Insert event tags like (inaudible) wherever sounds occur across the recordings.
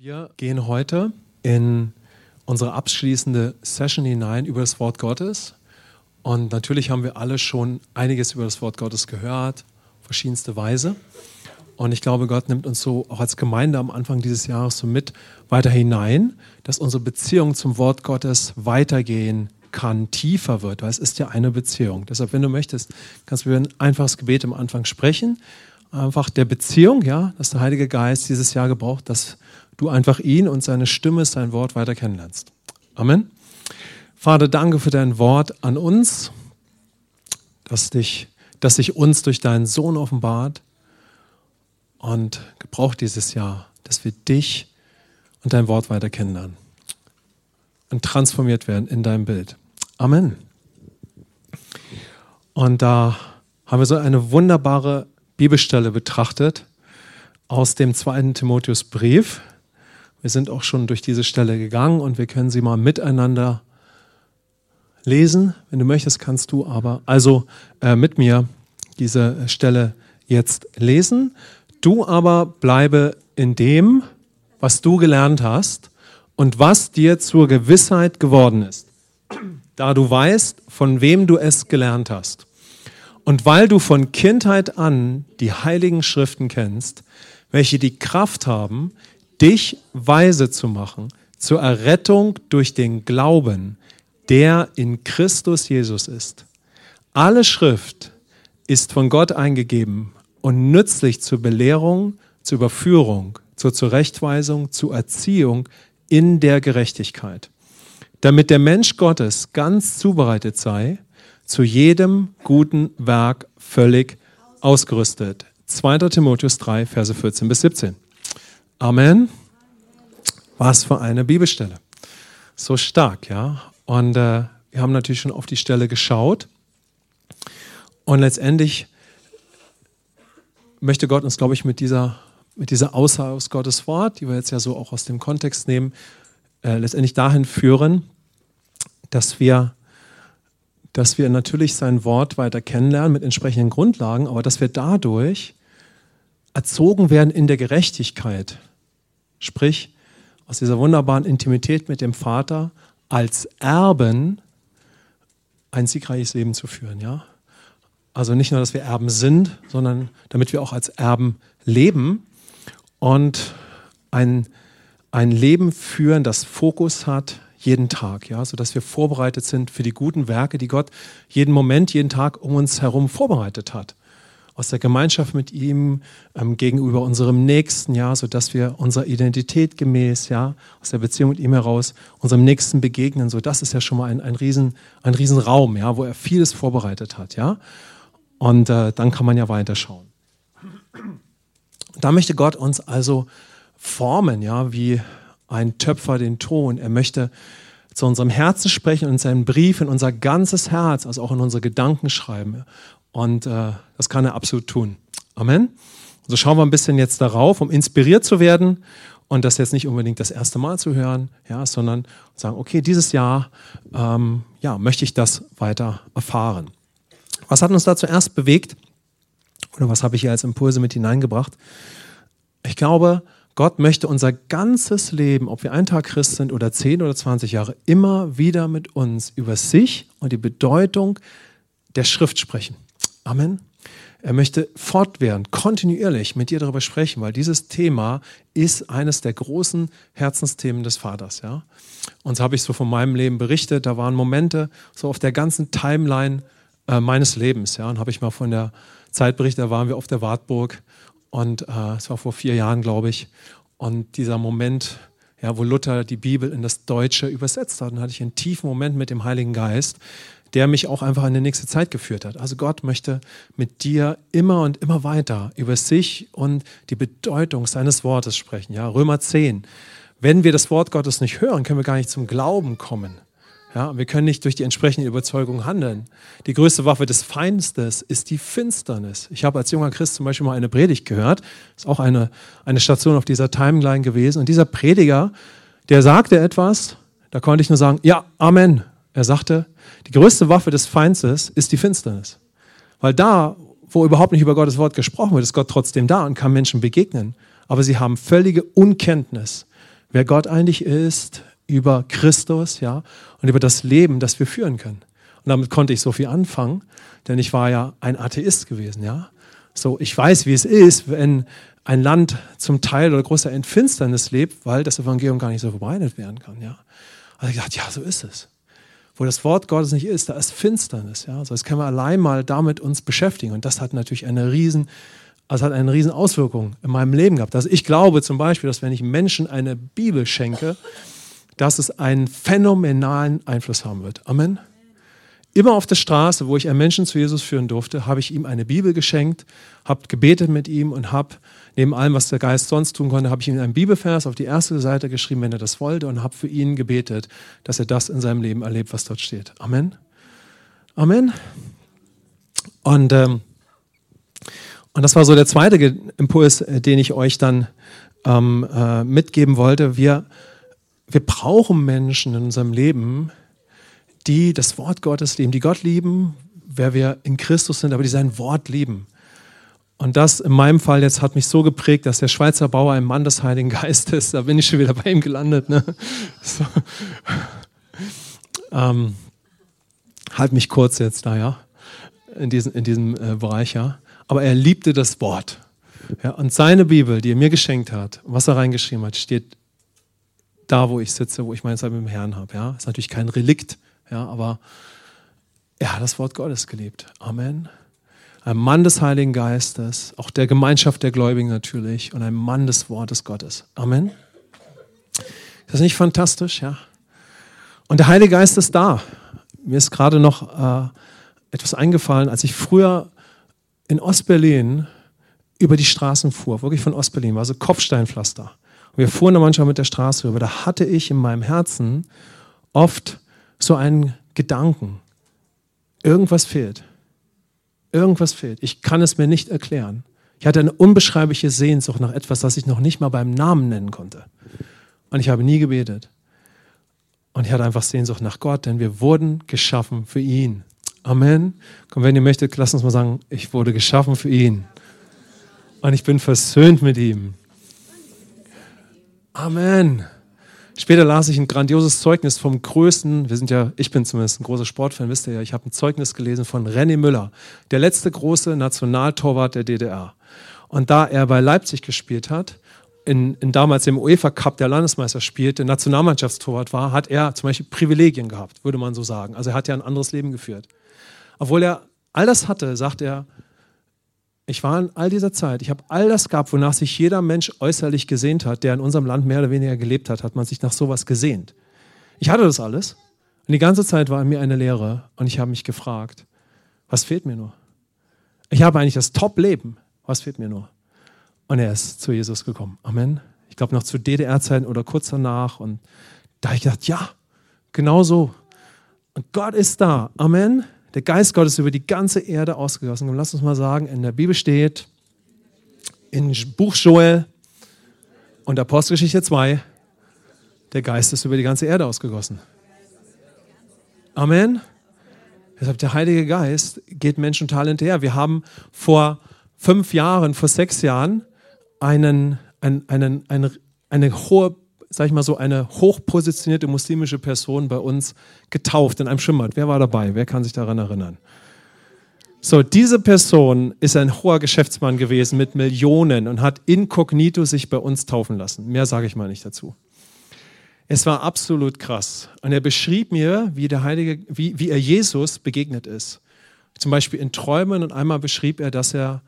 Wir gehen heute in unsere abschließende Session hinein über das Wort Gottes. Und natürlich haben wir alle schon einiges über das Wort Gottes gehört, verschiedenste Weise. Und ich glaube, Gott nimmt uns so auch als Gemeinde am Anfang dieses Jahres so mit weiter hinein, dass unsere Beziehung zum Wort Gottes weitergehen kann, tiefer wird, weil es ist ja eine Beziehung. Deshalb, wenn du möchtest, kannst du ein einfaches Gebet am Anfang sprechen. Einfach der Beziehung, ja, dass der Heilige Geist dieses Jahr gebraucht, dass du einfach ihn und seine Stimme, sein Wort weiter kennenlernst. Amen. Vater, danke für dein Wort an uns, dass, dich, dass sich uns durch deinen Sohn offenbart und gebraucht dieses Jahr, dass wir dich und dein Wort weiter kennenlernen und transformiert werden in dein Bild. Amen. Und da haben wir so eine wunderbare Bibelstelle betrachtet aus dem zweiten Timotheusbrief. Wir sind auch schon durch diese Stelle gegangen und wir können sie mal miteinander lesen. Wenn du möchtest, kannst du aber also äh, mit mir diese Stelle jetzt lesen. Du aber bleibe in dem, was du gelernt hast und was dir zur Gewissheit geworden ist, da du weißt, von wem du es gelernt hast. Und weil du von Kindheit an die heiligen Schriften kennst, welche die Kraft haben, dich weise zu machen zur Errettung durch den Glauben, der in Christus Jesus ist. Alle Schrift ist von Gott eingegeben und nützlich zur Belehrung, zur Überführung, zur Zurechtweisung, zur Erziehung in der Gerechtigkeit, damit der Mensch Gottes ganz zubereitet sei, zu jedem guten Werk völlig ausgerüstet. 2. Timotheus 3, Verse 14 bis 17. Amen. Was für eine Bibelstelle. So stark, ja. Und äh, wir haben natürlich schon auf die Stelle geschaut. Und letztendlich möchte Gott uns, glaube ich, mit dieser, mit dieser Aussage aus Gottes Wort, die wir jetzt ja so auch aus dem Kontext nehmen, äh, letztendlich dahin führen, dass wir, dass wir natürlich sein Wort weiter kennenlernen mit entsprechenden Grundlagen, aber dass wir dadurch erzogen werden in der Gerechtigkeit. Sprich, aus dieser wunderbaren Intimität mit dem Vater als Erben ein siegreiches Leben zu führen. Ja? Also nicht nur, dass wir Erben sind, sondern damit wir auch als Erben leben und ein, ein Leben führen, das Fokus hat jeden Tag, ja, sodass wir vorbereitet sind für die guten Werke, die Gott jeden Moment, jeden Tag um uns herum vorbereitet hat aus der Gemeinschaft mit ihm ähm, gegenüber unserem Nächsten, ja, sodass wir unserer Identität gemäß, ja, aus der Beziehung mit ihm heraus unserem Nächsten begegnen. So, das ist ja schon mal ein, ein, Riesen, ein Riesenraum, ja, wo er vieles vorbereitet hat, ja. Und äh, dann kann man ja weiterschauen. Da möchte Gott uns also formen, ja, wie ein Töpfer den Ton. Er möchte zu unserem Herzen sprechen und seinen Brief in unser ganzes Herz, also auch in unsere Gedanken schreiben. Und äh, das kann er absolut tun. Amen. So schauen wir ein bisschen jetzt darauf, um inspiriert zu werden und das jetzt nicht unbedingt das erste Mal zu hören, ja, sondern sagen, okay, dieses Jahr ähm, ja, möchte ich das weiter erfahren. Was hat uns da zuerst bewegt? Oder was habe ich hier als Impulse mit hineingebracht? Ich glaube, Gott möchte unser ganzes Leben, ob wir einen Tag Christ sind oder 10 oder 20 Jahre, immer wieder mit uns über sich und die Bedeutung der Schrift sprechen. Amen. Er möchte fortwährend, kontinuierlich mit dir darüber sprechen, weil dieses Thema ist eines der großen Herzensthemen des Vaters. Ja? Und so habe ich so von meinem Leben berichtet. Da waren Momente so auf der ganzen Timeline äh, meines Lebens. Ja? Und habe ich mal von der Zeit berichtet, da waren wir auf der Wartburg und äh, es war vor vier Jahren, glaube ich. Und dieser Moment, ja, wo Luther die Bibel in das Deutsche übersetzt hat, dann hatte ich einen tiefen Moment mit dem Heiligen Geist, der mich auch einfach in die nächste Zeit geführt hat. Also Gott möchte mit dir immer und immer weiter über sich und die Bedeutung seines Wortes sprechen. Ja, Römer 10. Wenn wir das Wort Gottes nicht hören, können wir gar nicht zum Glauben kommen. Ja, wir können nicht durch die entsprechende Überzeugung handeln. Die größte Waffe des Feindes ist die Finsternis. Ich habe als junger Christ zum Beispiel mal eine Predigt gehört. Ist auch eine, eine Station auf dieser Timeline gewesen. Und dieser Prediger, der sagte etwas, da konnte ich nur sagen, ja, Amen. Er sagte, die größte Waffe des Feindes ist die Finsternis. Weil da, wo überhaupt nicht über Gottes Wort gesprochen wird, ist Gott trotzdem da und kann Menschen begegnen. Aber sie haben völlige Unkenntnis wer Gott eigentlich ist, über Christus, ja, und über das Leben, das wir führen können. Und damit konnte ich so viel anfangen, denn ich war ja ein Atheist gewesen, ja. So, ich weiß, wie es ist, wenn ein Land zum Teil oder großer in Finsternis lebt, weil das Evangelium gar nicht so verbreitet werden kann, ja. Also ich dachte, ja, so ist es. Wo das Wort Gottes nicht ist, da ist Finsternis, ja. So, das können wir allein mal damit uns beschäftigen. Und das hat natürlich eine riesen, also hat eine riesen Auswirkung in meinem Leben gehabt. Also ich glaube zum Beispiel, dass wenn ich Menschen eine Bibel schenke, dass es einen phänomenalen Einfluss haben wird. Amen. Immer auf der Straße, wo ich einen Menschen zu Jesus führen durfte, habe ich ihm eine Bibel geschenkt, habe gebetet mit ihm und habe neben allem, was der Geist sonst tun konnte, habe ich ihm einen Bibelvers auf die erste Seite geschrieben, wenn er das wollte, und habe für ihn gebetet, dass er das in seinem Leben erlebt, was dort steht. Amen. Amen. Und, ähm, und das war so der zweite Impuls, äh, den ich euch dann ähm, äh, mitgeben wollte. Wir wir brauchen Menschen in unserem Leben, die das Wort Gottes lieben, die Gott lieben, wer wir in Christus sind, aber die sein Wort lieben. Und das in meinem Fall jetzt hat mich so geprägt, dass der Schweizer Bauer ein Mann des Heiligen Geistes, da bin ich schon wieder bei ihm gelandet. Ne? So. (laughs) Ähm, halt mich kurz jetzt da, ja, in diesem, in diesem äh, Bereich, ja. Aber er liebte das Wort. Ja, und seine Bibel, die er mir geschenkt hat, was er reingeschrieben hat, steht da, wo ich sitze, wo ich meine Zeit mit dem Herrn habe. Ja? Ist natürlich kein Relikt, ja, aber er hat das Wort Gottes gelebt. Amen. Ein Mann des Heiligen Geistes, auch der Gemeinschaft der Gläubigen natürlich und ein Mann des Wortes Gottes. Amen. Ist das nicht fantastisch? Ja. Und der Heilige Geist ist da. Mir ist gerade noch äh, etwas eingefallen, als ich früher in Ostberlin über die Straßen fuhr, wirklich von Ostberlin, war so Kopfsteinpflaster. Wir fuhren da manchmal mit der Straße rüber. Da hatte ich in meinem Herzen oft so einen Gedanken. Irgendwas fehlt. Irgendwas fehlt. Ich kann es mir nicht erklären. Ich hatte eine unbeschreibliche Sehnsucht nach etwas, das ich noch nicht mal beim Namen nennen konnte. Und ich habe nie gebetet. Und ich hatte einfach Sehnsucht nach Gott, denn wir wurden geschaffen für ihn. Amen. Und wenn ihr möchtet, lasst uns mal sagen, ich wurde geschaffen für ihn. Und ich bin versöhnt mit ihm. Amen. Später las ich ein grandioses Zeugnis vom größten, wir sind ja, ich bin zumindest ein großer Sportfan, wisst ihr ja, ich habe ein Zeugnis gelesen von René Müller, der letzte große Nationaltorwart der DDR. Und da er bei Leipzig gespielt hat, in, in damals im UEFA Cup der Landesmeister spielte, Nationalmannschaftstorwart war, hat er zum Beispiel Privilegien gehabt, würde man so sagen. Also er hat ja ein anderes Leben geführt. Obwohl er all das hatte, sagt er, ich war in all dieser Zeit, ich habe all das gehabt, wonach sich jeder Mensch äußerlich gesehnt hat, der in unserem Land mehr oder weniger gelebt hat, hat man sich nach sowas gesehnt. Ich hatte das alles und die ganze Zeit war in mir eine Lehre und ich habe mich gefragt, was fehlt mir nur? Ich habe eigentlich das Top-Leben, was fehlt mir nur? Und er ist zu Jesus gekommen. Amen. Ich glaube noch zu DDR-Zeiten oder kurz danach und da habe ich gedacht, ja, genau so. Und Gott ist da. Amen. Der Geist Gottes ist über die ganze Erde ausgegossen. Und lass uns mal sagen, in der Bibel steht, in Buch Joel und Apostelgeschichte 2, der Geist ist über die ganze Erde ausgegossen. Amen. Deshalb der Heilige Geist geht Menschen total hinterher. Wir haben vor fünf Jahren, vor sechs Jahren einen, einen, einen, eine, eine hohe sag ich mal so, eine hochpositionierte muslimische Person bei uns getauft in einem Schwimmbad. Wer war dabei? Wer kann sich daran erinnern? So, diese Person ist ein hoher Geschäftsmann gewesen mit Millionen und hat inkognito sich bei uns taufen lassen. Mehr sage ich mal nicht dazu. Es war absolut krass. Und er beschrieb mir, wie, der Heilige, wie, wie er Jesus begegnet ist. Zum Beispiel in Träumen und einmal beschrieb er, dass er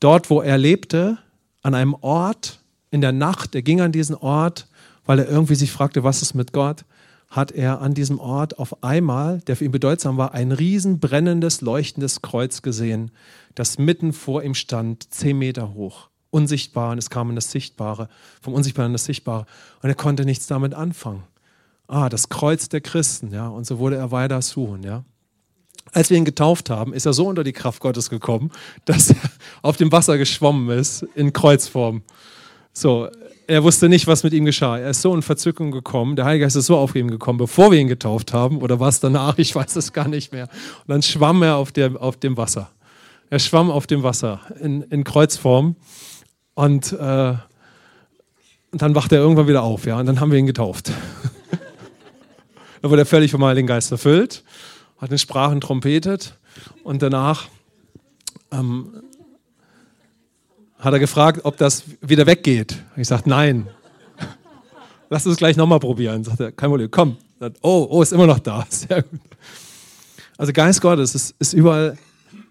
dort, wo er lebte, an einem Ort in der Nacht, er ging an diesen Ort weil er irgendwie sich fragte, was ist mit Gott, hat er an diesem Ort auf einmal, der für ihn bedeutsam war, ein riesen brennendes, leuchtendes Kreuz gesehen, das mitten vor ihm stand, zehn Meter hoch, unsichtbar, und es kam in das Sichtbare, vom Unsichtbaren in das Sichtbare, und er konnte nichts damit anfangen. Ah, das Kreuz der Christen, ja, und so wurde er weiter suchen, ja. Als wir ihn getauft haben, ist er so unter die Kraft Gottes gekommen, (laughs) dass er auf dem Wasser geschwommen ist in Kreuzform. So, er wusste nicht, was mit ihm geschah. Er ist so in Verzückung gekommen. Der Heilige Geist ist so auf ihn gekommen, bevor wir ihn getauft haben. Oder war es danach? Ich weiß es gar nicht mehr. Und dann schwamm er auf, der, auf dem Wasser. Er schwamm auf dem Wasser in, in Kreuzform. Und äh, Und dann wacht er irgendwann wieder auf, ja, und dann haben wir ihn getauft. (laughs) dann wurde er völlig vom Heiligen Geist erfüllt, hat in Sprachen trompetet und danach ähm, hat er gefragt, ob das wieder weggeht. Ich sagte, nein. (laughs) Lass uns gleich nochmal probieren. Sagt er, kein Problem, komm. Sagt, oh, oh, ist immer noch da. (laughs) Sehr gut. Also Geist Gottes ist, ist überall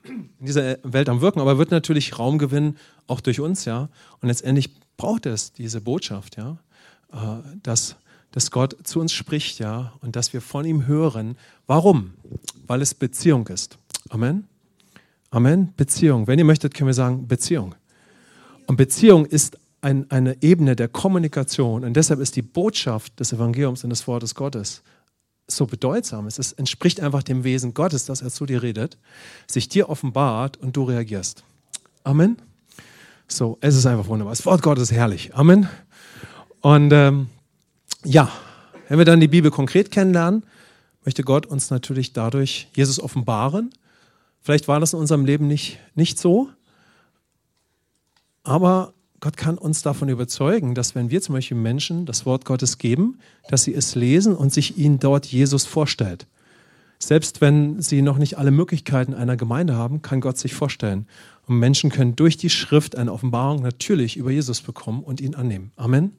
in dieser Welt am Wirken, aber wird natürlich Raum gewinnen, auch durch uns, ja. Und letztendlich braucht es diese Botschaft, ja, äh, dass, dass Gott zu uns spricht, ja, und dass wir von ihm hören. Warum? Weil es Beziehung ist. Amen. Amen. Beziehung. Wenn ihr möchtet, können wir sagen Beziehung. Und Beziehung ist ein, eine Ebene der Kommunikation. Und deshalb ist die Botschaft des Evangeliums und des Wortes Gottes so bedeutsam. Es entspricht einfach dem Wesen Gottes, dass er zu dir redet, sich dir offenbart und du reagierst. Amen. So, es ist einfach wunderbar. Das Wort Gottes ist herrlich. Amen. Und ähm, ja, wenn wir dann die Bibel konkret kennenlernen, möchte Gott uns natürlich dadurch Jesus offenbaren. Vielleicht war das in unserem Leben nicht, nicht so, aber Gott kann uns davon überzeugen, dass wenn wir zum Beispiel Menschen das Wort Gottes geben, dass sie es lesen und sich ihnen dort Jesus vorstellt. Selbst wenn sie noch nicht alle Möglichkeiten einer Gemeinde haben, kann Gott sich vorstellen. Und Menschen können durch die Schrift eine Offenbarung natürlich über Jesus bekommen und ihn annehmen. Amen.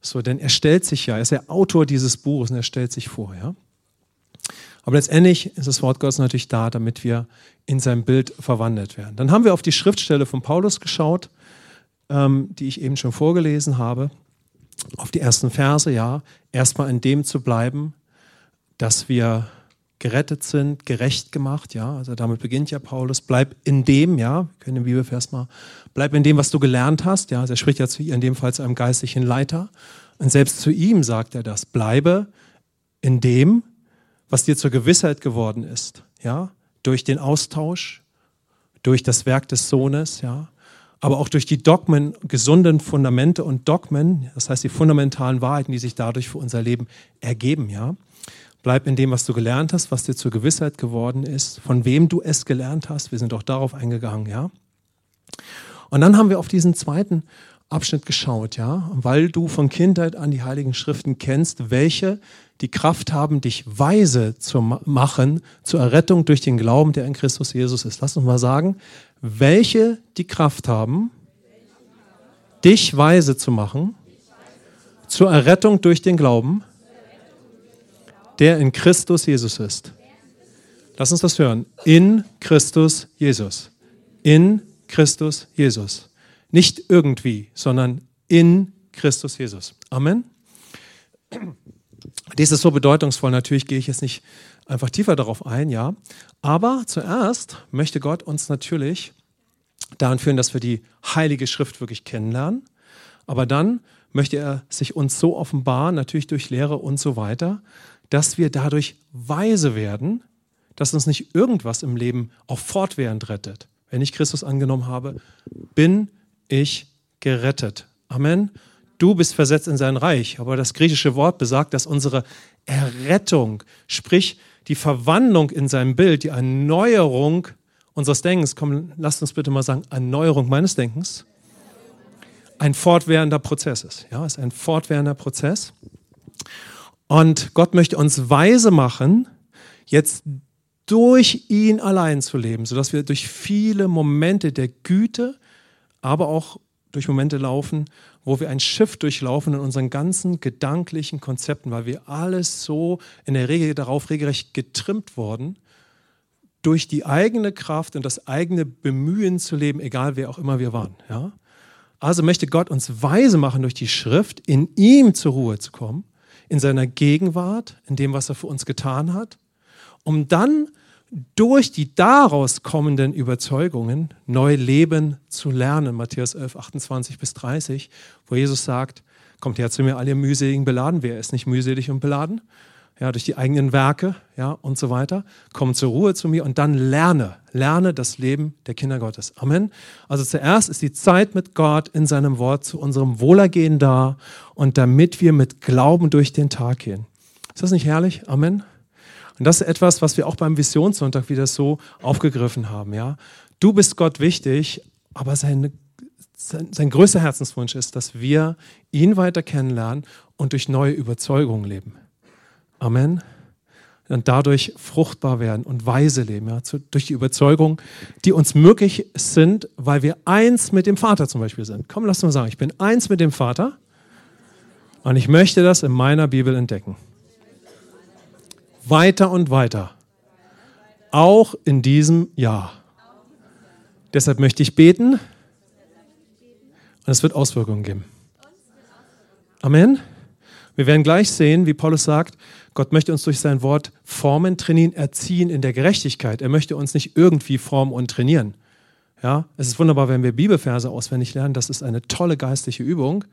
So, denn er stellt sich ja, er ist der Autor dieses Buches und er stellt sich vor, ja. Aber letztendlich ist das Wort Gottes natürlich da, damit wir in sein Bild verwandelt werden. Dann haben wir auf die Schriftstelle von Paulus geschaut ähm, die ich eben schon vorgelesen habe, auf die ersten Verse, ja, erstmal in dem zu bleiben, dass wir gerettet sind, gerecht gemacht, ja, also damit beginnt ja Paulus, bleib in dem, ja, wir können den Bibelvers mal, bleib in dem, was du gelernt hast, ja, also er spricht ja zu in dem Fall zu einem geistlichen Leiter. Und selbst zu ihm sagt er das, bleibe in dem, was dir zur Gewissheit geworden ist, ja, durch den Austausch, durch das Werk des Sohnes, ja, aber auch durch die Dogmen, gesunden Fundamente und Dogmen, das heißt die fundamentalen Wahrheiten, die sich dadurch für unser Leben ergeben, ja. Bleib in dem, was du gelernt hast, was dir zur Gewissheit geworden ist, von wem du es gelernt hast. Wir sind auch darauf eingegangen, ja. Und dann haben wir auf diesen zweiten Abschnitt geschaut, ja, weil du von Kindheit an die Heiligen Schriften kennst, welche die Kraft haben, dich weise zu machen zur Errettung durch den Glauben, der in Christus Jesus ist. Lass uns mal sagen, welche die Kraft haben, dich weise zu machen zur Errettung durch den Glauben, der in Christus Jesus ist. Lass uns das hören. In Christus Jesus. In Christus Jesus. Nicht irgendwie, sondern in Christus Jesus. Amen. Dies ist so bedeutungsvoll. Natürlich gehe ich jetzt nicht einfach tiefer darauf ein, ja. Aber zuerst möchte Gott uns natürlich daran führen, dass wir die Heilige Schrift wirklich kennenlernen. Aber dann möchte er sich uns so offenbaren, natürlich durch Lehre und so weiter, dass wir dadurch weise werden, dass uns nicht irgendwas im Leben auch fortwährend rettet. Wenn ich Christus angenommen habe, bin ich gerettet. Amen. Du bist versetzt in sein Reich. Aber das griechische Wort besagt, dass unsere Errettung, sprich die Verwandlung in sein Bild, die Erneuerung unseres Denkens, komm, lasst uns bitte mal sagen, Erneuerung meines Denkens, ein fortwährender Prozess ist. Ja, ist ein fortwährender Prozess. Und Gott möchte uns weise machen, jetzt durch ihn allein zu leben, sodass wir durch viele Momente der Güte, aber auch durch Momente laufen, wo wir ein Schiff durchlaufen in unseren ganzen gedanklichen Konzepten, weil wir alles so in der Regel darauf regelrecht getrimmt worden, durch die eigene Kraft und das eigene Bemühen zu leben, egal wer auch immer wir waren. Ja? Also möchte Gott uns weise machen, durch die Schrift in ihm zur Ruhe zu kommen, in seiner Gegenwart, in dem, was er für uns getan hat, um dann durch die daraus kommenden Überzeugungen neu leben zu lernen. Matthäus 11, 28 bis 30, wo Jesus sagt, kommt her zu mir, alle mühseligen beladen. Wer ist nicht mühselig und beladen? Ja, durch die eigenen Werke, ja, und so weiter. Komm zur Ruhe zu mir und dann lerne, lerne das Leben der Kinder Gottes. Amen. Also zuerst ist die Zeit mit Gott in seinem Wort zu unserem Wohlergehen da und damit wir mit Glauben durch den Tag gehen. Ist das nicht herrlich? Amen. Und das ist etwas, was wir auch beim Visionssonntag wieder so aufgegriffen haben. Ja? Du bist Gott wichtig, aber seine, sein, sein größter Herzenswunsch ist, dass wir ihn weiter kennenlernen und durch neue Überzeugungen leben. Amen. Und dadurch fruchtbar werden und weise leben, ja, durch die Überzeugung, die uns möglich sind, weil wir eins mit dem Vater zum Beispiel sind. Komm, lass uns sagen, ich bin eins mit dem Vater und ich möchte das in meiner Bibel entdecken. Weiter und weiter. Auch in diesem Jahr. Deshalb möchte ich beten und es wird Auswirkungen geben. Amen. Wir werden gleich sehen, wie Paulus sagt, Gott möchte uns durch sein Wort formen, trainieren, erziehen in der Gerechtigkeit. Er möchte uns nicht irgendwie formen und trainieren. Ja, es ist wunderbar, wenn wir Bibelverse auswendig lernen. Das ist eine tolle geistliche Übung.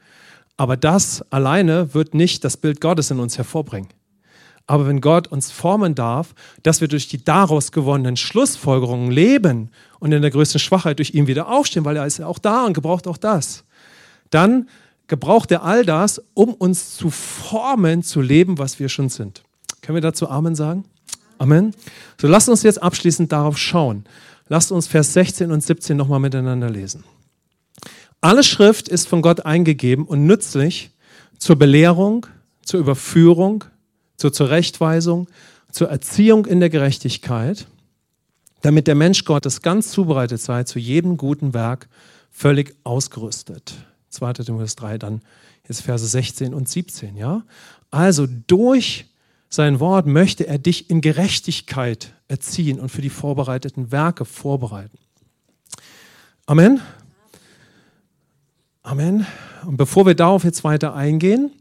Aber das alleine wird nicht das Bild Gottes in uns hervorbringen. Aber wenn Gott uns formen darf, dass wir durch die daraus gewonnenen Schlussfolgerungen leben und in der größten Schwachheit durch ihn wieder aufstehen, weil er ist ja auch da und gebraucht auch das, dann gebraucht er all das, um uns zu formen, zu leben, was wir schon sind. Können wir dazu Amen sagen? Amen. So lasst uns jetzt abschließend darauf schauen. Lasst uns Vers 16 und 17 nochmal miteinander lesen. Alle Schrift ist von Gott eingegeben und nützlich zur Belehrung, zur Überführung, zur Zurechtweisung, zur Erziehung in der Gerechtigkeit, damit der Mensch Gottes ganz zubereitet sei, zu jedem guten Werk völlig ausgerüstet. 2. Timotheus 3, dann jetzt Verse 16 und 17. Ja? Also durch sein Wort möchte er dich in Gerechtigkeit erziehen und für die vorbereiteten Werke vorbereiten. Amen. Amen. Und bevor wir darauf jetzt weiter eingehen,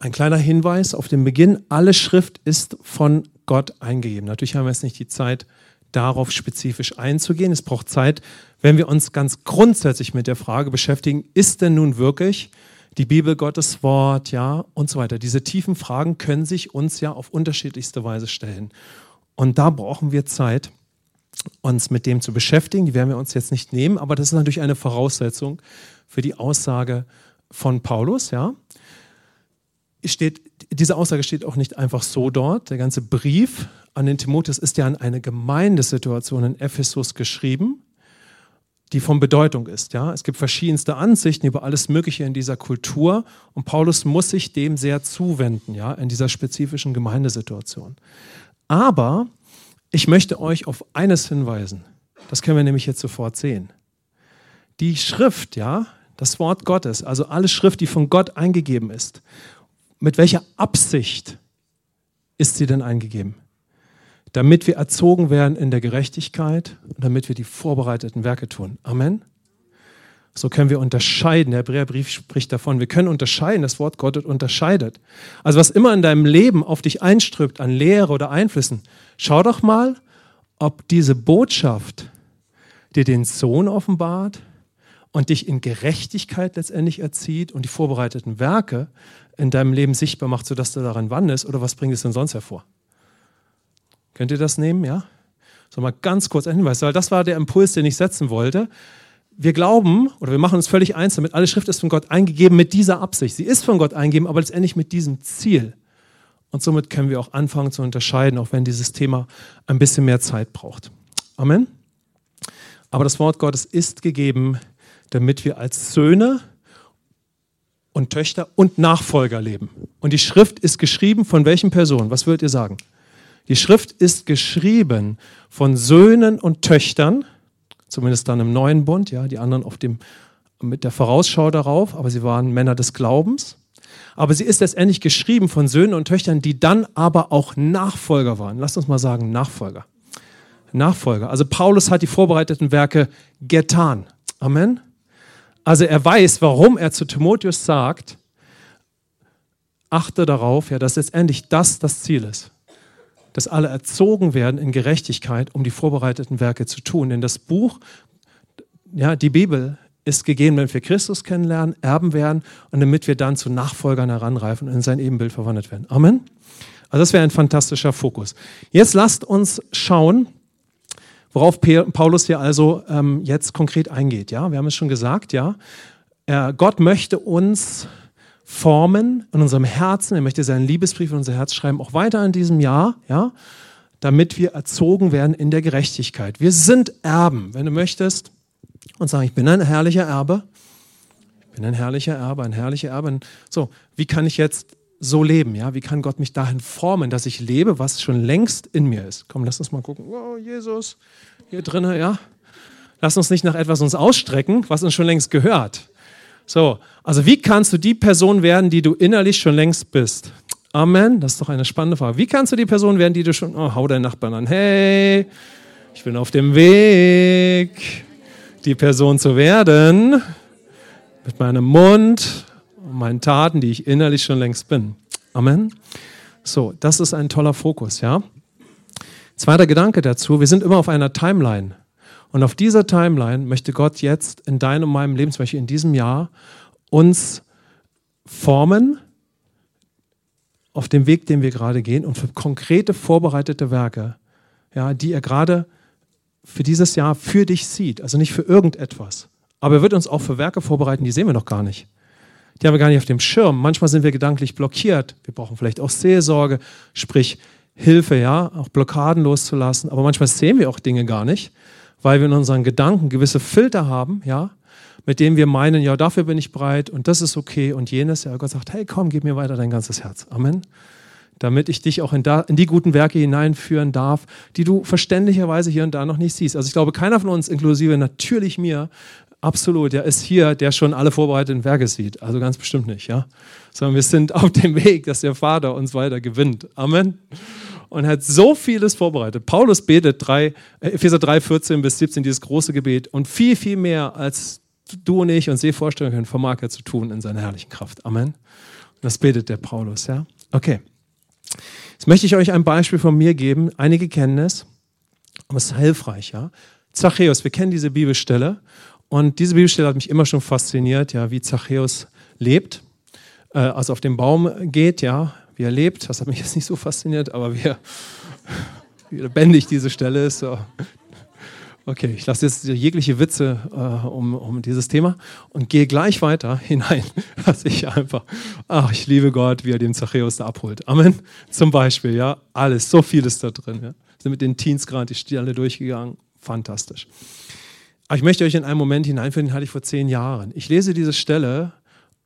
ein kleiner Hinweis auf den Beginn. Alle Schrift ist von Gott eingegeben. Natürlich haben wir jetzt nicht die Zeit, darauf spezifisch einzugehen. Es braucht Zeit, wenn wir uns ganz grundsätzlich mit der Frage beschäftigen, ist denn nun wirklich die Bibel Gottes Wort, ja, und so weiter. Diese tiefen Fragen können sich uns ja auf unterschiedlichste Weise stellen. Und da brauchen wir Zeit, uns mit dem zu beschäftigen. Die werden wir uns jetzt nicht nehmen, aber das ist natürlich eine Voraussetzung für die Aussage von Paulus, ja steht, diese Aussage steht auch nicht einfach so dort. Der ganze Brief an den Timotheus ist ja an eine Gemeindesituation in Ephesus geschrieben, die von Bedeutung ist. Ja? Es gibt verschiedenste Ansichten über alles Mögliche in dieser Kultur und Paulus muss sich dem sehr zuwenden, ja, in dieser spezifischen Gemeindesituation. Aber ich möchte euch auf eines hinweisen. Das können wir nämlich jetzt sofort sehen. Die Schrift, ja, das Wort Gottes, also alle Schrift, die von Gott eingegeben ist mit welcher Absicht ist sie denn eingegeben? Damit wir erzogen werden in der Gerechtigkeit und damit wir die vorbereiteten Werke tun. Amen. So können wir unterscheiden. Der Hebräerbrief spricht davon. Wir können unterscheiden. Das Wort Gottes unterscheidet. Also was immer in deinem Leben auf dich einströmt an Lehre oder Einflüssen, schau doch mal, ob diese Botschaft dir den Sohn offenbart und dich in Gerechtigkeit letztendlich erzieht und die vorbereiteten Werke in deinem Leben sichtbar macht, sodass du daran wandelst, oder was bringt es denn sonst hervor? Könnt ihr das nehmen, ja? So mal ganz kurz ein Hinweis, weil das war der Impuls, den ich setzen wollte. Wir glauben oder wir machen uns völlig eins damit, alle Schrift ist von Gott eingegeben mit dieser Absicht. Sie ist von Gott eingegeben, aber letztendlich mit diesem Ziel. Und somit können wir auch anfangen zu unterscheiden, auch wenn dieses Thema ein bisschen mehr Zeit braucht. Amen. Aber das Wort Gottes ist gegeben, damit wir als Söhne und Töchter und Nachfolger leben. Und die Schrift ist geschrieben von welchen Personen? Was würdet ihr sagen? Die Schrift ist geschrieben von Söhnen und Töchtern, zumindest dann im neuen Bund, ja, die anderen auf dem, mit der Vorausschau darauf, aber sie waren Männer des Glaubens. Aber sie ist letztendlich geschrieben von Söhnen und Töchtern, die dann aber auch Nachfolger waren. Lasst uns mal sagen, Nachfolger. Nachfolger. Also Paulus hat die vorbereiteten Werke getan. Amen. Also er weiß, warum er zu Timotheus sagt, achte darauf, ja, dass letztendlich das das Ziel ist. Dass alle erzogen werden in Gerechtigkeit, um die vorbereiteten Werke zu tun. Denn das Buch, ja, die Bibel ist gegeben, damit wir Christus kennenlernen, erben werden und damit wir dann zu Nachfolgern heranreifen und in sein Ebenbild verwandelt werden. Amen. Also das wäre ein fantastischer Fokus. Jetzt lasst uns schauen, Worauf Paulus hier also ähm, jetzt konkret eingeht. Ja, wir haben es schon gesagt. Ja, er, Gott möchte uns formen in unserem Herzen. Er möchte seinen Liebesbrief in unser Herz schreiben, auch weiter in diesem Jahr. Ja, damit wir erzogen werden in der Gerechtigkeit. Wir sind Erben. Wenn du möchtest, und sagen, ich bin ein herrlicher Erbe. Ich bin ein herrlicher Erbe, ein herrlicher Erbe. So, wie kann ich jetzt so leben? Ja, wie kann Gott mich dahin formen, dass ich lebe, was schon längst in mir ist? Komm, lass uns mal gucken. Wow, Jesus, hier drinnen, ja. Lass uns nicht nach etwas uns ausstrecken, was uns schon längst gehört. So, also wie kannst du die Person werden, die du innerlich schon längst bist? Amen. Das ist doch eine spannende Frage. Wie kannst du die Person werden, die du schon, oh, hau deinen Nachbarn an. Hey, ich bin auf dem Weg, die Person zu werden, mit meinem Mund und meinen Taten, die ich innerlich schon längst bin. Amen. So, das ist ein toller Fokus, ja. Zweiter Gedanke dazu, wir sind immer auf einer Timeline. Und auf dieser Timeline möchte Gott jetzt in deinem und meinem Leben, zum Beispiel in diesem Jahr, uns formen auf dem Weg, den wir gerade gehen und für konkrete vorbereitete Werke, ja, die er gerade für dieses Jahr für dich sieht, also nicht für irgendetwas. Aber er wird uns auch für Werke vorbereiten, die sehen wir noch gar nicht. Die haben wir gar nicht auf dem Schirm. Manchmal sind wir gedanklich blockiert. Wir brauchen vielleicht auch Seelsorge, sprich Hilfe, ja, auch Blockaden loszulassen. Aber manchmal sehen wir auch Dinge gar nicht, weil wir in unseren Gedanken gewisse Filter haben, ja, mit denen wir meinen, ja, dafür bin ich bereit und das ist okay und jenes. Ja, Gott sagt, hey, komm, gib mir weiter dein ganzes Herz. Amen damit ich dich auch in, da, in, die guten Werke hineinführen darf, die du verständlicherweise hier und da noch nicht siehst. Also ich glaube, keiner von uns, inklusive natürlich mir, absolut, der ist hier, der schon alle vorbereiteten Werke sieht. Also ganz bestimmt nicht, ja. Sondern wir sind auf dem Weg, dass der Vater uns weiter gewinnt. Amen. Und er hat so vieles vorbereitet. Paulus betet 3, äh, Epheser 3, 14 bis 17, dieses große Gebet. Und viel, viel mehr, als du und ich uns je vorstellen können, vermag er zu tun in seiner herrlichen Kraft. Amen. Und das betet der Paulus, ja. Okay. Jetzt möchte ich euch ein Beispiel von mir geben. Einige kennen es, aber es ist hilfreich. Ja? Zachäus, wir kennen diese Bibelstelle und diese Bibelstelle hat mich immer schon fasziniert, ja, wie Zachäus lebt, äh, also auf den Baum geht, ja, wie er lebt. Das hat mich (laughs) jetzt nicht so fasziniert, aber wie, er, (laughs) wie lebendig diese Stelle ist. So. Okay, ich lasse jetzt jegliche Witze äh, um, um dieses Thema und gehe gleich weiter (laughs) hinein, dass ich einfach, ach, ich liebe Gott, wie er den Zachäus da abholt. Amen. Zum Beispiel, ja, alles, so viel ist da drin. Ja. Sind mit den Teens gerade die Stelle durchgegangen, fantastisch. Aber ich möchte euch in einen Moment hineinführen, den hatte ich vor zehn Jahren. Ich lese diese Stelle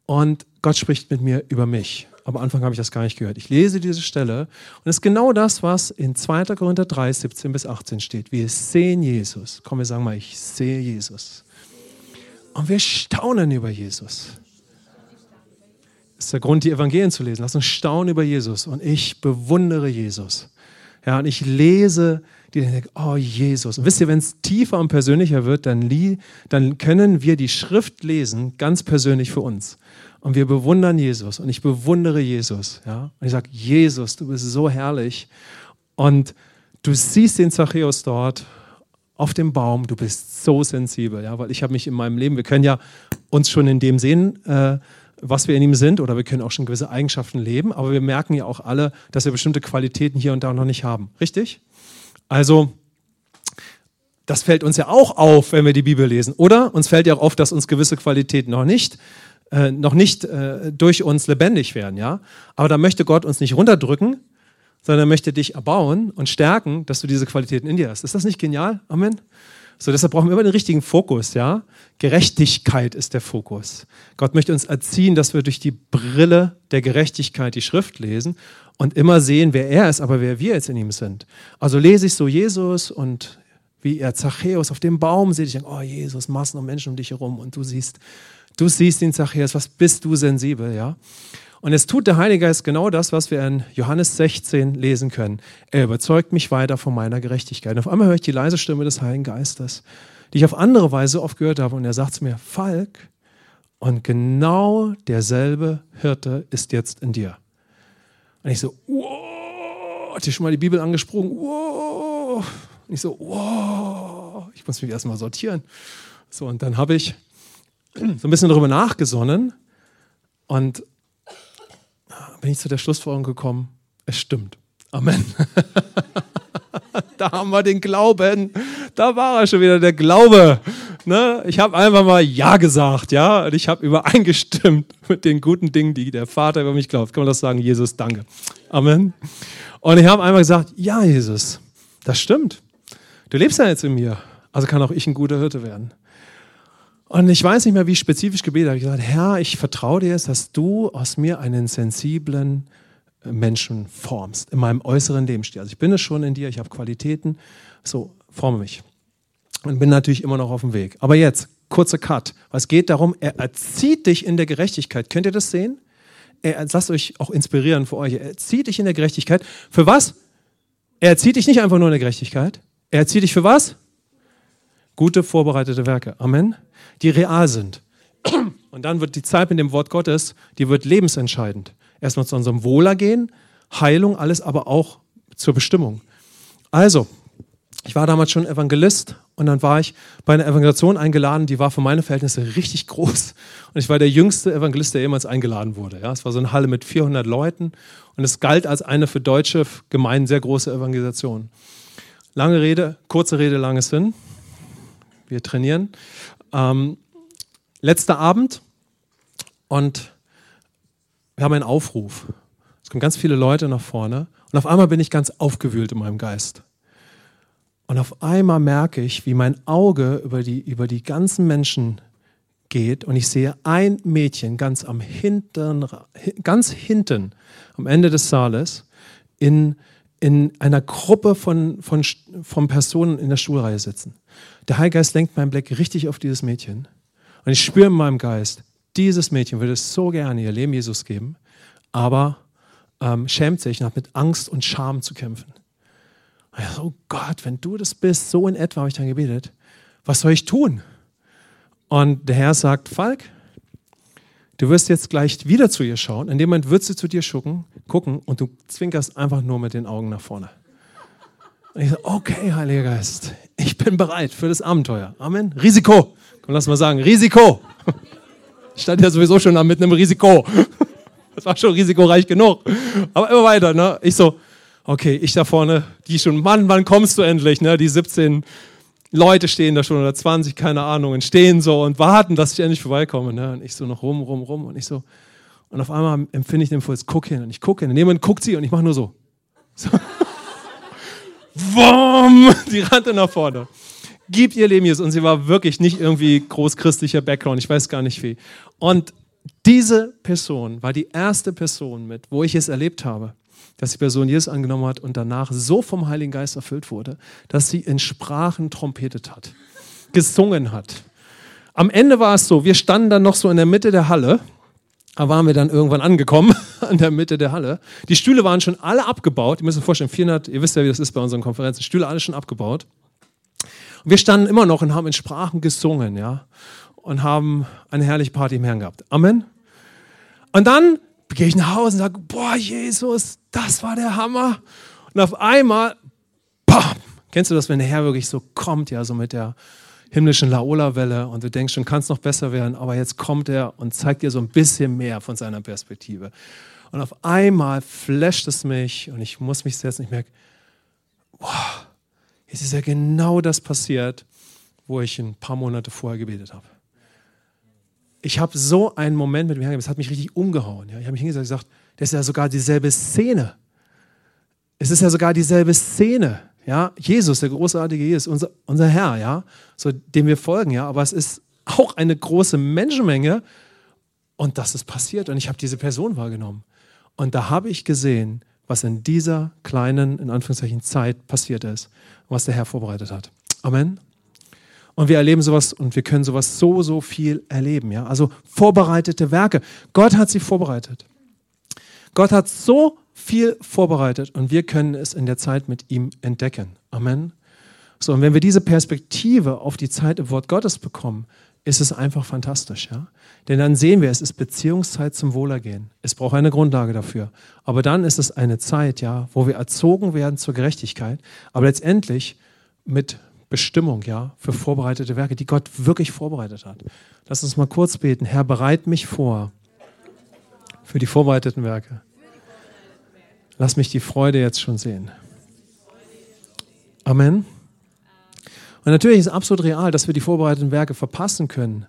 und Gott spricht mit mir über mich am Anfang habe ich das gar nicht gehört. Ich lese diese Stelle und es ist genau das, was in 2. Korinther 3, 17 bis 18 steht. Wir sehen Jesus. Komm, wir sagen mal, ich sehe Jesus. Und wir staunen über Jesus. Das ist der Grund, die Evangelien zu lesen. Lass uns staunen über Jesus. Und ich bewundere Jesus. Ja, und ich lese die dann denken, oh Jesus. Und wisst ihr, wenn es tiefer und persönlicher wird, dann, dann können wir die Schrift lesen, ganz persönlich für uns und wir bewundern Jesus und ich bewundere Jesus. Ja? Und ich sage, Jesus, du bist so herrlich. Und du siehst den Zachäus dort auf dem Baum, du bist so sensibel, ja? weil ich habe mich in meinem Leben, wir können ja uns schon in dem sehen, äh, was wir in ihm sind, oder wir können auch schon gewisse Eigenschaften leben, aber wir merken ja auch alle, dass wir bestimmte Qualitäten hier und da noch nicht haben. Richtig? Also, das fällt uns ja auch auf, wenn wir die Bibel lesen, oder? Uns fällt ja auch auf, dass uns gewisse Qualitäten noch nicht äh, noch nicht äh, durch uns lebendig werden, ja. Aber da möchte Gott uns nicht runterdrücken, sondern er möchte dich erbauen und stärken, dass du diese Qualitäten in dir hast. Ist das nicht genial? Amen. So, deshalb brauchen wir immer den richtigen Fokus, ja. Gerechtigkeit ist der Fokus. Gott möchte uns erziehen, dass wir durch die Brille der Gerechtigkeit die Schrift lesen und immer sehen, wer er ist, aber wer wir jetzt in ihm sind. Also lese ich so Jesus und wie er Zachäus auf dem Baum sieht, ich denke, oh Jesus, Massen und Menschen um dich herum und du siehst Du siehst ihn, Zachäus, was bist du sensibel, ja? Und es tut der Heilige Geist genau das, was wir in Johannes 16 lesen können. Er überzeugt mich weiter von meiner Gerechtigkeit. Und auf einmal höre ich die leise Stimme des Heiligen Geistes, die ich auf andere Weise oft gehört habe. Und er sagt zu mir, Falk, und genau derselbe Hirte ist jetzt in dir. Und ich so, wow, hat dir schon mal die Bibel angesprochen? Wow. Und ich so, wow, ich muss mich erstmal sortieren. So, und dann habe ich so ein bisschen darüber nachgesonnen und bin ich zu der Schlussfolgerung gekommen, es stimmt. Amen. (laughs) da haben wir den Glauben. Da war er schon wieder, der Glaube. Ne? Ich habe einfach mal Ja gesagt, ja. Und ich habe übereingestimmt (laughs) mit den guten Dingen, die der Vater über mich glaubt. Kann man das sagen? Jesus, danke. Amen. Und ich habe einmal gesagt, ja, Jesus, das stimmt. Du lebst ja jetzt in mir. Also kann auch ich ein guter Hirte werden. Und ich weiß nicht mehr, wie ich spezifisch gebetet habe. Ich gesagt, Herr, ich vertraue dir jetzt, dass du aus mir einen sensiblen äh, Menschen formst, in meinem äußeren Lebensstil. Also ich bin es schon in dir, ich habe Qualitäten, so forme mich. Und bin natürlich immer noch auf dem Weg. Aber jetzt, kurzer Cut. Es geht darum, er erzieht dich in der Gerechtigkeit. Könnt ihr das sehen? Er, lasst euch auch inspirieren für euch. Er erzieht dich in der Gerechtigkeit. Für was? Er erzieht dich nicht einfach nur in der Gerechtigkeit. Er erzieht dich für was? Gute vorbereitete Werke. Amen. Die real sind. Und dann wird die Zeit mit dem Wort Gottes, die wird lebensentscheidend. Erstmal zu unserem Wohlergehen, Heilung, alles, aber auch zur Bestimmung. Also, ich war damals schon Evangelist und dann war ich bei einer Evangelisation eingeladen, die war für meine Verhältnisse richtig (laughs) groß. Und ich war der jüngste Evangelist, der jemals eingeladen wurde. Ja, es war so eine Halle mit 400 Leuten und es galt als eine für deutsche Gemeinden sehr große Evangelisation. Lange Rede, kurze Rede, langes Sinn. Wir trainieren. Ähm, letzter Abend und wir haben einen Aufruf. Es kommen ganz viele Leute nach vorne und auf einmal bin ich ganz aufgewühlt in meinem Geist. Und auf einmal merke ich, wie mein Auge über die, über die ganzen Menschen geht und ich sehe ein Mädchen ganz am hinteren, ganz hinten, am Ende des Saales, in, in einer Gruppe von, von, von Personen in der Schulreihe sitzen. Der Heilgeist lenkt meinen Blick richtig auf dieses Mädchen. Und ich spüre in meinem Geist, dieses Mädchen würde es so gerne ihr Leben Jesus geben, aber ähm, schämt sich und hat mit Angst und Scham zu kämpfen. Und oh Gott, wenn du das bist, so in etwa habe ich dann gebetet, was soll ich tun? Und der Herr sagt, Falk, du wirst jetzt gleich wieder zu ihr schauen. In dem Moment wird sie zu dir schucken, gucken und du zwinkerst einfach nur mit den Augen nach vorne. Und ich sage, okay, Heiliger Geist, ich bin bereit für das Abenteuer. Amen. Risiko. Komm, lass mal sagen, Risiko. Ich stand ja sowieso schon da mit einem Risiko. Das war schon risikoreich genug. Aber immer weiter. Ne? Ich so, okay, ich da vorne, die schon, Mann, wann kommst du endlich? Ne? Die 17 Leute stehen da schon oder 20, keine Ahnung, und stehen so und warten, dass ich endlich vorbeikomme. Ne? Und ich so noch rum, rum, rum und ich so. Und auf einmal empfinde ich den Impuls, guck hin und ich gucke hin. Und jemand guckt sie und ich mache nur so. so. Wumm, (laughs) die rannte nach vorne. Gib ihr Leben Jesus. Und sie war wirklich nicht irgendwie großchristlicher Background, ich weiß gar nicht wie. Und diese Person war die erste Person mit, wo ich es erlebt habe, dass die Person Jesus angenommen hat und danach so vom Heiligen Geist erfüllt wurde, dass sie in Sprachen trompetet hat, gesungen hat. Am Ende war es so, wir standen dann noch so in der Mitte der Halle, da waren wir dann irgendwann angekommen, (laughs) an der Mitte der Halle. Die Stühle waren schon alle abgebaut, ihr müsst euch vorstellen, 400, ihr wisst ja, wie das ist bei unseren Konferenzen, Stühle alle schon abgebaut. Und wir standen immer noch und haben in Sprachen gesungen, ja, und haben eine herrliche Party im Herrn gehabt. Amen. Und dann gehe ich nach Hause und sage, boah, Jesus, das war der Hammer. Und auf einmal, bam, kennst du das, wenn der Herr wirklich so kommt, ja, so mit der himmlischen Laola-Welle und du denkst schon, kannst noch besser werden, aber jetzt kommt er und zeigt dir so ein bisschen mehr von seiner Perspektive. Und auf einmal flasht es mich und ich muss mich setzen, ich merke, wow, jetzt ist ja genau das passiert, wo ich ein paar Monate vorher gebetet habe ich habe so einen Moment mit dem Herrn, das hat mich richtig umgehauen. Ja. Ich habe mich hingesagt und gesagt, das ist ja sogar dieselbe Szene. Es ist ja sogar dieselbe Szene. Ja. Jesus, der großartige Jesus, unser, unser Herr, ja, so, dem wir folgen. Ja. Aber es ist auch eine große Menschenmenge und das ist passiert. Und ich habe diese Person wahrgenommen. Und da habe ich gesehen, was in dieser kleinen, in Anführungszeichen, Zeit passiert ist was der Herr vorbereitet hat. Amen. Und wir erleben sowas und wir können sowas so, so viel erleben. Ja? Also vorbereitete Werke. Gott hat sie vorbereitet. Gott hat so viel vorbereitet und wir können es in der Zeit mit ihm entdecken. Amen. So, und wenn wir diese Perspektive auf die Zeit im Wort Gottes bekommen, ist es einfach fantastisch, ja? Denn dann sehen wir, es ist Beziehungszeit zum Wohlergehen. Es braucht eine Grundlage dafür. Aber dann ist es eine Zeit, ja, wo wir erzogen werden zur Gerechtigkeit, aber letztendlich mit Bestimmung, ja, für vorbereitete Werke, die Gott wirklich vorbereitet hat. Lass uns mal kurz beten. Herr, bereit mich vor für die vorbereiteten Werke. Lass mich die Freude jetzt schon sehen. Amen. Und natürlich ist es absolut real, dass wir die vorbereiteten Werke verpassen können.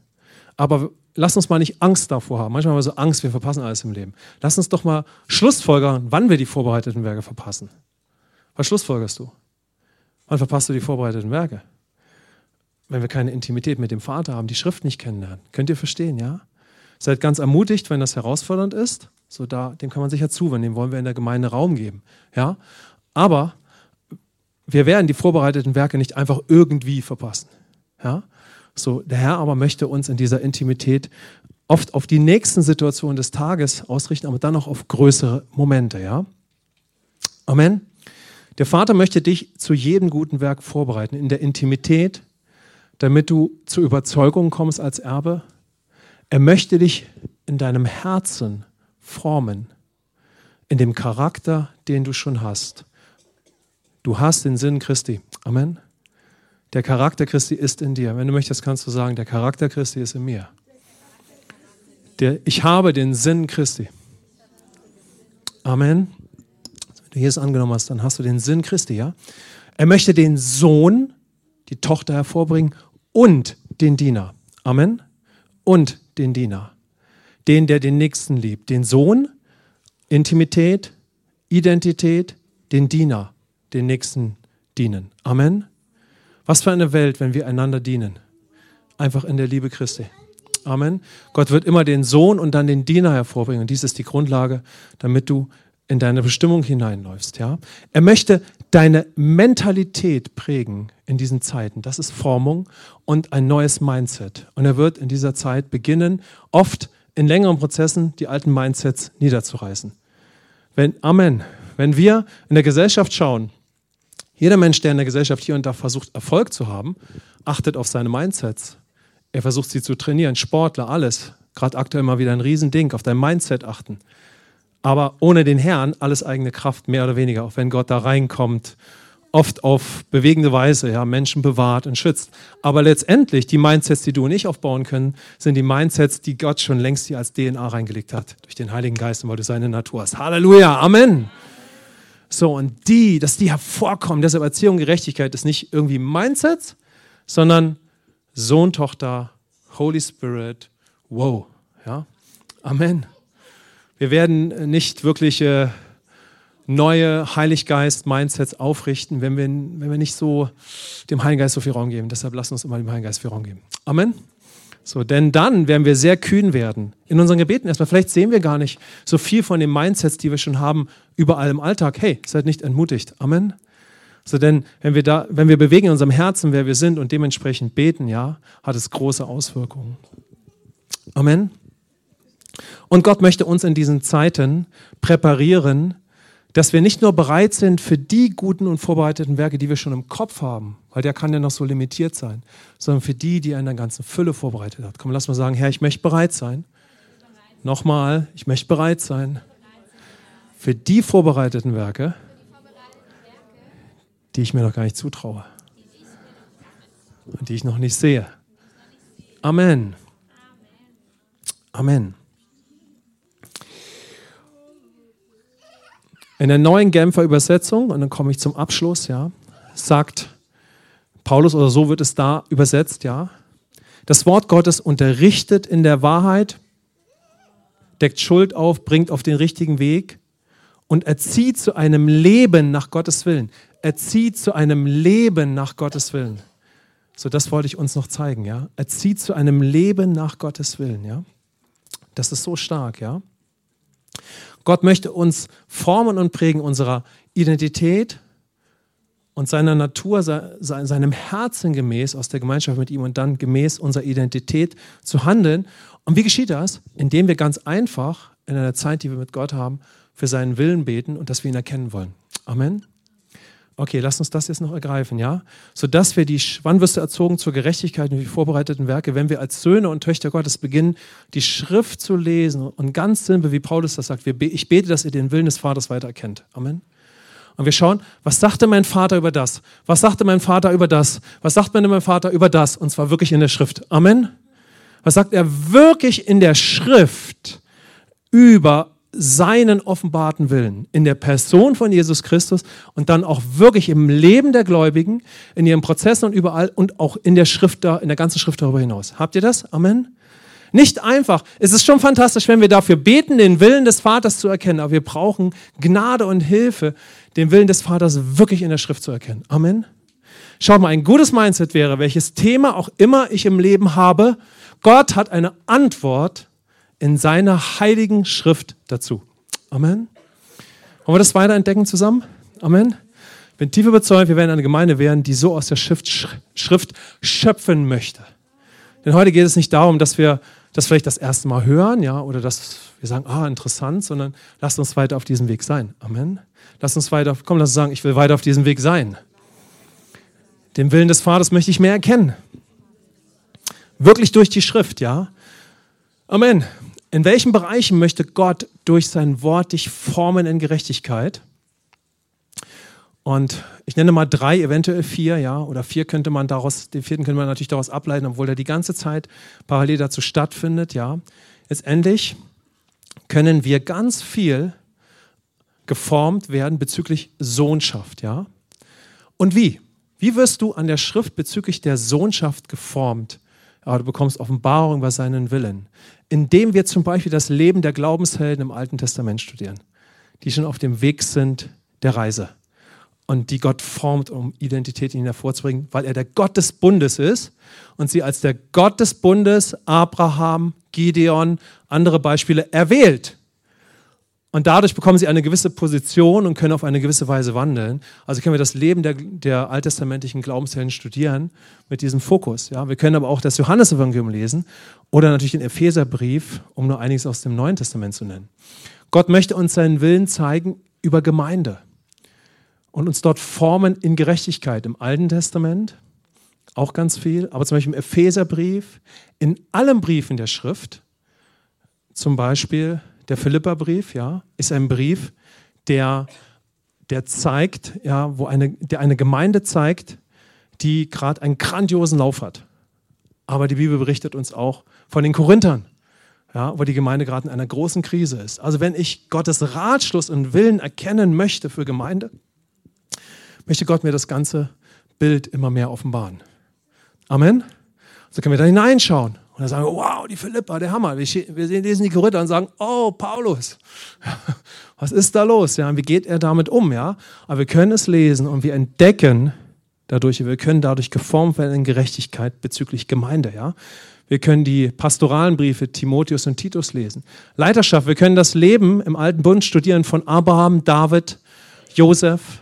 Aber lass uns mal nicht Angst davor haben. Manchmal haben wir so Angst, wir verpassen alles im Leben. Lass uns doch mal Schlussfolgern, wann wir die vorbereiteten Werke verpassen. Was schlussfolgerst du? Wann verpasst du die vorbereiteten Werke? wenn wir keine Intimität mit dem Vater haben, die Schrift nicht kennenlernen. Könnt ihr verstehen, ja? Seid ganz ermutigt, wenn das herausfordernd ist. So da, dem kann man sich ja zuwenden, dem wollen wir in der Gemeinde Raum geben. Ja? Aber wir werden die vorbereiteten Werke nicht einfach irgendwie verpassen. Ja? So, der Herr aber möchte uns in dieser Intimität oft auf die nächsten Situationen des Tages ausrichten, aber dann auch auf größere Momente. Ja? Amen. Der Vater möchte dich zu jedem guten Werk vorbereiten, in der Intimität, damit du zur Überzeugung kommst als Erbe. Er möchte dich in deinem Herzen formen, in dem Charakter, den du schon hast. Du hast den Sinn Christi. Amen. Der Charakter Christi ist in dir. Wenn du möchtest, kannst du sagen, der Charakter Christi ist in mir. Der, ich habe den Sinn Christi. Amen du Jesus angenommen hast, dann hast du den Sinn Christi, ja? Er möchte den Sohn, die Tochter hervorbringen und den Diener. Amen. Und den Diener. Den, der den Nächsten liebt. Den Sohn, Intimität, Identität, den Diener, den Nächsten dienen. Amen. Was für eine Welt, wenn wir einander dienen. Einfach in der Liebe Christi. Amen. Gott wird immer den Sohn und dann den Diener hervorbringen. Und dies ist die Grundlage, damit du in deine Bestimmung hineinläufst. Ja? Er möchte deine Mentalität prägen in diesen Zeiten. Das ist Formung und ein neues Mindset. Und er wird in dieser Zeit beginnen, oft in längeren Prozessen die alten Mindsets niederzureißen. Wenn, Amen. Wenn wir in der Gesellschaft schauen, jeder Mensch, der in der Gesellschaft hier und da versucht, Erfolg zu haben, achtet auf seine Mindsets. Er versucht sie zu trainieren. Sportler, alles. Gerade aktuell mal wieder ein Riesending, auf dein Mindset achten. Aber ohne den Herrn alles eigene Kraft, mehr oder weniger, auch wenn Gott da reinkommt, oft auf bewegende Weise, ja, Menschen bewahrt und schützt. Aber letztendlich, die Mindsets, die du und ich aufbauen können, sind die Mindsets, die Gott schon längst hier als DNA reingelegt hat, durch den Heiligen Geist und weil du seine Natur hast. Halleluja, Amen. So, und die, dass die hervorkommen, deshalb Erziehung, Gerechtigkeit ist nicht irgendwie Mindsets, sondern Sohn, Tochter, Holy Spirit, wow, ja, Amen. Wir werden nicht wirklich äh, neue Heiliggeist-Mindsets aufrichten, wenn wir, wenn wir nicht so dem Heiligen Geist so viel Raum geben. Deshalb lassen wir uns immer dem Heiligen Geist viel Raum geben. Amen. So, denn dann werden wir sehr kühn werden. In unseren Gebeten erstmal, vielleicht sehen wir gar nicht so viel von den Mindsets, die wir schon haben, überall im Alltag. Hey, seid nicht entmutigt. Amen. So, denn wenn wir da, wenn wir bewegen in unserem Herzen, wer wir sind und dementsprechend beten, ja, hat es große Auswirkungen. Amen. Und Gott möchte uns in diesen Zeiten präparieren, dass wir nicht nur bereit sind für die guten und vorbereiteten Werke, die wir schon im Kopf haben, weil der kann ja noch so limitiert sein, sondern für die, die er in der ganzen Fülle vorbereitet hat. Komm, lass mal sagen, Herr, ich möchte bereit sein. Nochmal, ich möchte bereit sein für die vorbereiteten Werke, die ich mir noch gar nicht zutraue und die ich noch nicht sehe. Amen. Amen. In der neuen Genfer Übersetzung, und dann komme ich zum Abschluss, ja, sagt Paulus, oder so wird es da übersetzt, ja, das Wort Gottes unterrichtet in der Wahrheit, deckt Schuld auf, bringt auf den richtigen Weg und erzieht zu einem Leben nach Gottes Willen. Erzieht zu einem Leben nach Gottes Willen. So, das wollte ich uns noch zeigen, ja. Erzieht zu einem Leben nach Gottes Willen, ja. Das ist so stark, ja. Gott möchte uns formen und prägen unserer Identität und seiner Natur, seinem Herzen gemäß aus der Gemeinschaft mit ihm und dann gemäß unserer Identität zu handeln. Und wie geschieht das? Indem wir ganz einfach in einer Zeit, die wir mit Gott haben, für seinen Willen beten und dass wir ihn erkennen wollen. Amen. Okay, lass uns das jetzt noch ergreifen, ja? Sodass wir die, wann wirst du erzogen zur Gerechtigkeit und die vorbereiteten Werke, wenn wir als Söhne und Töchter Gottes beginnen, die Schrift zu lesen und ganz simpel, wie Paulus das sagt, ich bete, dass ihr den Willen des Vaters weiter erkennt. Amen. Und wir schauen, was sagte mein Vater über das? Was sagte mein Vater über das? Was sagt mein Vater über das? Und zwar wirklich in der Schrift. Amen. Was sagt er wirklich in der Schrift über seinen offenbarten Willen in der Person von Jesus Christus und dann auch wirklich im Leben der Gläubigen, in ihren Prozessen und überall und auch in der Schrift da, in der ganzen Schrift darüber hinaus. Habt ihr das? Amen. Nicht einfach. Es ist schon fantastisch, wenn wir dafür beten, den Willen des Vaters zu erkennen, aber wir brauchen Gnade und Hilfe, den Willen des Vaters wirklich in der Schrift zu erkennen. Amen. Schaut mal, ein gutes Mindset wäre, welches Thema auch immer ich im Leben habe, Gott hat eine Antwort in seiner heiligen Schrift dazu. Amen. Wollen wir das weiter entdecken zusammen? Amen. Ich bin tief überzeugt, wir werden eine Gemeinde werden, die so aus der Schrift, Schrift schöpfen möchte. Denn heute geht es nicht darum, dass wir das vielleicht das erste Mal hören, ja, oder dass wir sagen, ah, interessant, sondern lasst uns weiter auf diesem Weg sein. Amen. Lasst uns weiter, komm, lass uns sagen, ich will weiter auf diesem Weg sein. Den Willen des Vaters möchte ich mehr erkennen. Wirklich durch die Schrift, ja. Amen. In welchen Bereichen möchte Gott durch sein Wort dich formen in Gerechtigkeit? Und ich nenne mal drei, eventuell vier, ja, oder vier könnte man daraus, den vierten könnte man natürlich daraus ableiten, obwohl der die ganze Zeit parallel dazu stattfindet, ja. Letztendlich können wir ganz viel geformt werden bezüglich Sohnschaft, ja. Und wie? Wie wirst du an der Schrift bezüglich der Sohnschaft geformt? Ja, du bekommst Offenbarung über seinen Willen. Indem wir zum Beispiel das Leben der Glaubenshelden im Alten Testament studieren, die schon auf dem Weg sind der Reise und die Gott formt, um Identität in ihn hervorzubringen, weil er der Gott des Bundes ist und sie als der Gott des Bundes Abraham, Gideon, andere Beispiele erwählt. Und dadurch bekommen sie eine gewisse Position und können auf eine gewisse Weise wandeln. Also können wir das Leben der, der alttestamentlichen Glaubenshelden studieren mit diesem Fokus. Ja? Wir können aber auch das Johannesevangelium lesen oder natürlich den Epheserbrief, um nur einiges aus dem Neuen Testament zu nennen. Gott möchte uns seinen Willen zeigen über Gemeinde und uns dort formen in Gerechtigkeit. Im Alten Testament auch ganz viel, aber zum Beispiel im Epheserbrief, in allen Briefen der Schrift, zum Beispiel der Philipperbrief, ja, ist ein Brief, der, der zeigt, ja, wo eine, der eine Gemeinde zeigt, die gerade einen grandiosen Lauf hat. Aber die Bibel berichtet uns auch von den Korinthern, ja, wo die Gemeinde gerade in einer großen Krise ist. Also wenn ich Gottes Ratschluss und Willen erkennen möchte für Gemeinde, möchte Gott mir das ganze Bild immer mehr offenbaren. Amen. So können wir da hineinschauen und dann sagen wir, wow, die Philippa, der Hammer. Wir lesen die Korinther und sagen, oh, Paulus, (laughs) was ist da los? Ja, wie geht er damit um? Ja, aber wir können es lesen und wir entdecken dadurch, wir können dadurch geformt werden in Gerechtigkeit bezüglich Gemeinde. Ja, wir können die pastoralen Briefe Timotheus und Titus lesen. Leiterschaft, wir können das Leben im Alten Bund studieren von Abraham, David, Josef,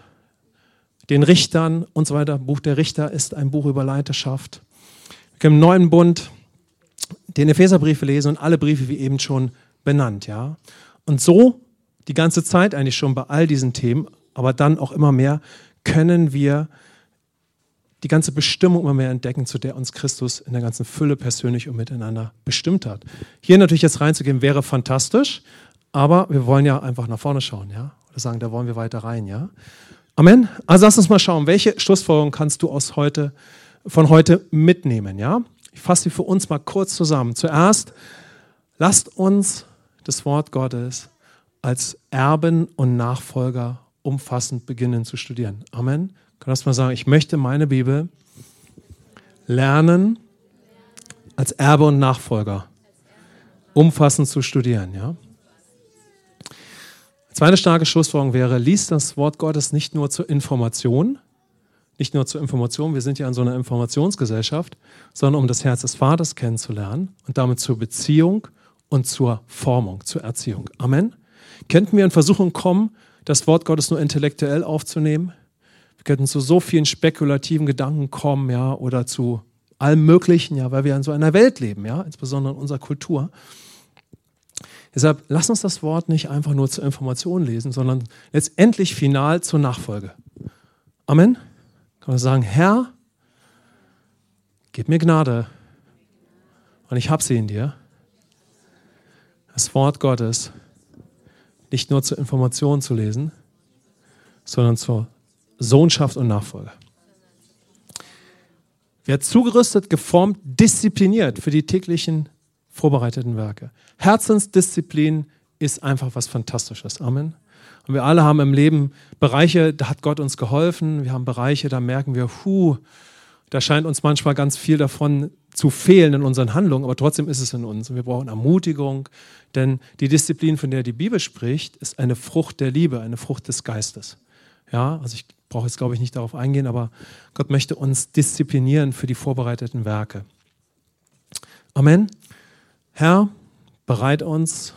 den Richtern und so weiter. Buch der Richter ist ein Buch über Leiterschaft. Wir können im Neuen Bund den Epheserbriefe lesen und alle Briefe wie eben schon benannt, ja. Und so die ganze Zeit eigentlich schon bei all diesen Themen, aber dann auch immer mehr können wir die ganze Bestimmung immer mehr entdecken, zu der uns Christus in der ganzen Fülle persönlich und miteinander bestimmt hat. Hier natürlich jetzt reinzugehen wäre fantastisch, aber wir wollen ja einfach nach vorne schauen, ja. Oder sagen, da wollen wir weiter rein, ja. Amen. Also lass uns mal schauen, welche Schlussfolgerung kannst du aus heute, von heute mitnehmen, ja? Ich fasse sie für uns mal kurz zusammen. Zuerst, lasst uns das Wort Gottes als Erben und Nachfolger umfassend beginnen zu studieren. Amen. Kannst du mal sagen, ich möchte meine Bibel lernen als Erbe und Nachfolger umfassend zu studieren, ja? Zweite starke Schlussfolgerung wäre, lies das Wort Gottes nicht nur zur Information, nicht nur zur Information, wir sind ja in so einer Informationsgesellschaft, sondern um das Herz des Vaters kennenzulernen und damit zur Beziehung und zur Formung, zur Erziehung. Amen. Könnten wir in Versuchung kommen, das Wort Gottes nur intellektuell aufzunehmen? Wir könnten zu so vielen spekulativen Gedanken kommen, ja, oder zu allem Möglichen, ja, weil wir in so einer Welt leben, ja, insbesondere in unserer Kultur. Deshalb lass uns das Wort nicht einfach nur zur Information lesen, sondern letztendlich final zur Nachfolge. Amen. Kann man sagen, Herr, gib mir Gnade und ich habe sie in dir. Das Wort Gottes nicht nur zur Information zu lesen, sondern zur Sohnschaft und Nachfolge. Wer zugerüstet, geformt, diszipliniert für die täglichen vorbereiteten Werke. Herzensdisziplin ist einfach was Fantastisches. Amen. Und wir alle haben im Leben Bereiche, da hat Gott uns geholfen. Wir haben Bereiche, da merken wir, puh, da scheint uns manchmal ganz viel davon zu fehlen in unseren Handlungen, aber trotzdem ist es in uns. Und wir brauchen Ermutigung, denn die Disziplin, von der die Bibel spricht, ist eine Frucht der Liebe, eine Frucht des Geistes. Ja, also ich brauche jetzt, glaube ich, nicht darauf eingehen, aber Gott möchte uns disziplinieren für die vorbereiteten Werke. Amen. Herr, bereit uns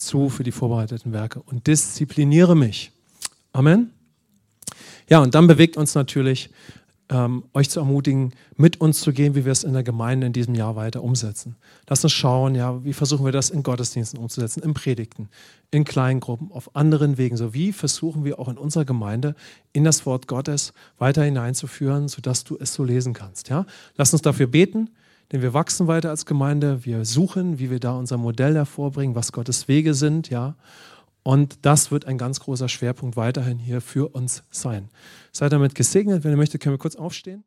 zu für die vorbereiteten Werke und diszipliniere mich. Amen. Ja, und dann bewegt uns natürlich, ähm, euch zu ermutigen, mit uns zu gehen, wie wir es in der Gemeinde in diesem Jahr weiter umsetzen. Lass uns schauen, ja, wie versuchen wir das in Gottesdiensten umzusetzen, in Predigten, in Kleingruppen, auf anderen Wegen. So wie versuchen wir auch in unserer Gemeinde in das Wort Gottes weiter hineinzuführen, sodass du es so lesen kannst. Ja? Lass uns dafür beten, denn wir wachsen weiter als Gemeinde. Wir suchen, wie wir da unser Modell hervorbringen, was Gottes Wege sind. Ja? Und das wird ein ganz großer Schwerpunkt weiterhin hier für uns sein. Seid damit gesegnet. Wenn ihr möchtet, können wir kurz aufstehen.